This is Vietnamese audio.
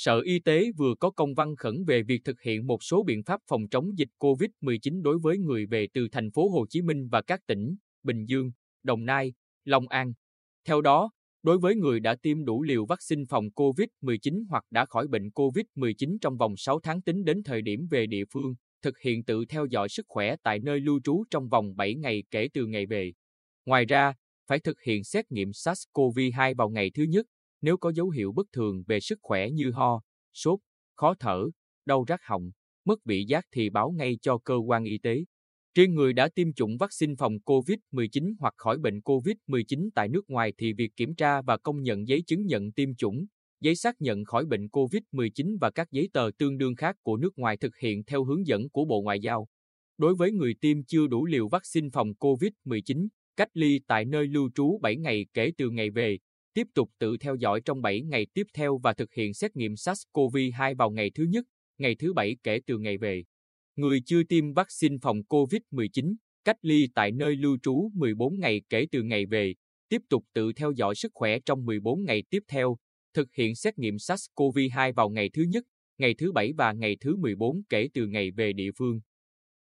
Sở Y tế vừa có công văn khẩn về việc thực hiện một số biện pháp phòng chống dịch COVID-19 đối với người về từ thành phố Hồ Chí Minh và các tỉnh Bình Dương, Đồng Nai, Long An. Theo đó, đối với người đã tiêm đủ liều vaccine phòng COVID-19 hoặc đã khỏi bệnh COVID-19 trong vòng 6 tháng tính đến thời điểm về địa phương, thực hiện tự theo dõi sức khỏe tại nơi lưu trú trong vòng 7 ngày kể từ ngày về. Ngoài ra, phải thực hiện xét nghiệm SARS-CoV-2 vào ngày thứ nhất, nếu có dấu hiệu bất thường về sức khỏe như ho, sốt, khó thở, đau rát họng, mất vị giác thì báo ngay cho cơ quan y tế. Riêng người đã tiêm chủng vaccine phòng COVID-19 hoặc khỏi bệnh COVID-19 tại nước ngoài thì việc kiểm tra và công nhận giấy chứng nhận tiêm chủng, giấy xác nhận khỏi bệnh COVID-19 và các giấy tờ tương đương khác của nước ngoài thực hiện theo hướng dẫn của Bộ Ngoại giao. Đối với người tiêm chưa đủ liều vaccine phòng COVID-19, cách ly tại nơi lưu trú 7 ngày kể từ ngày về, tiếp tục tự theo dõi trong 7 ngày tiếp theo và thực hiện xét nghiệm SARS-CoV-2 vào ngày thứ nhất, ngày thứ bảy kể từ ngày về. Người chưa tiêm vaccine phòng COVID-19, cách ly tại nơi lưu trú 14 ngày kể từ ngày về, tiếp tục tự theo dõi sức khỏe trong 14 ngày tiếp theo, thực hiện xét nghiệm SARS-CoV-2 vào ngày thứ nhất, ngày thứ bảy và ngày thứ 14 kể từ ngày về địa phương.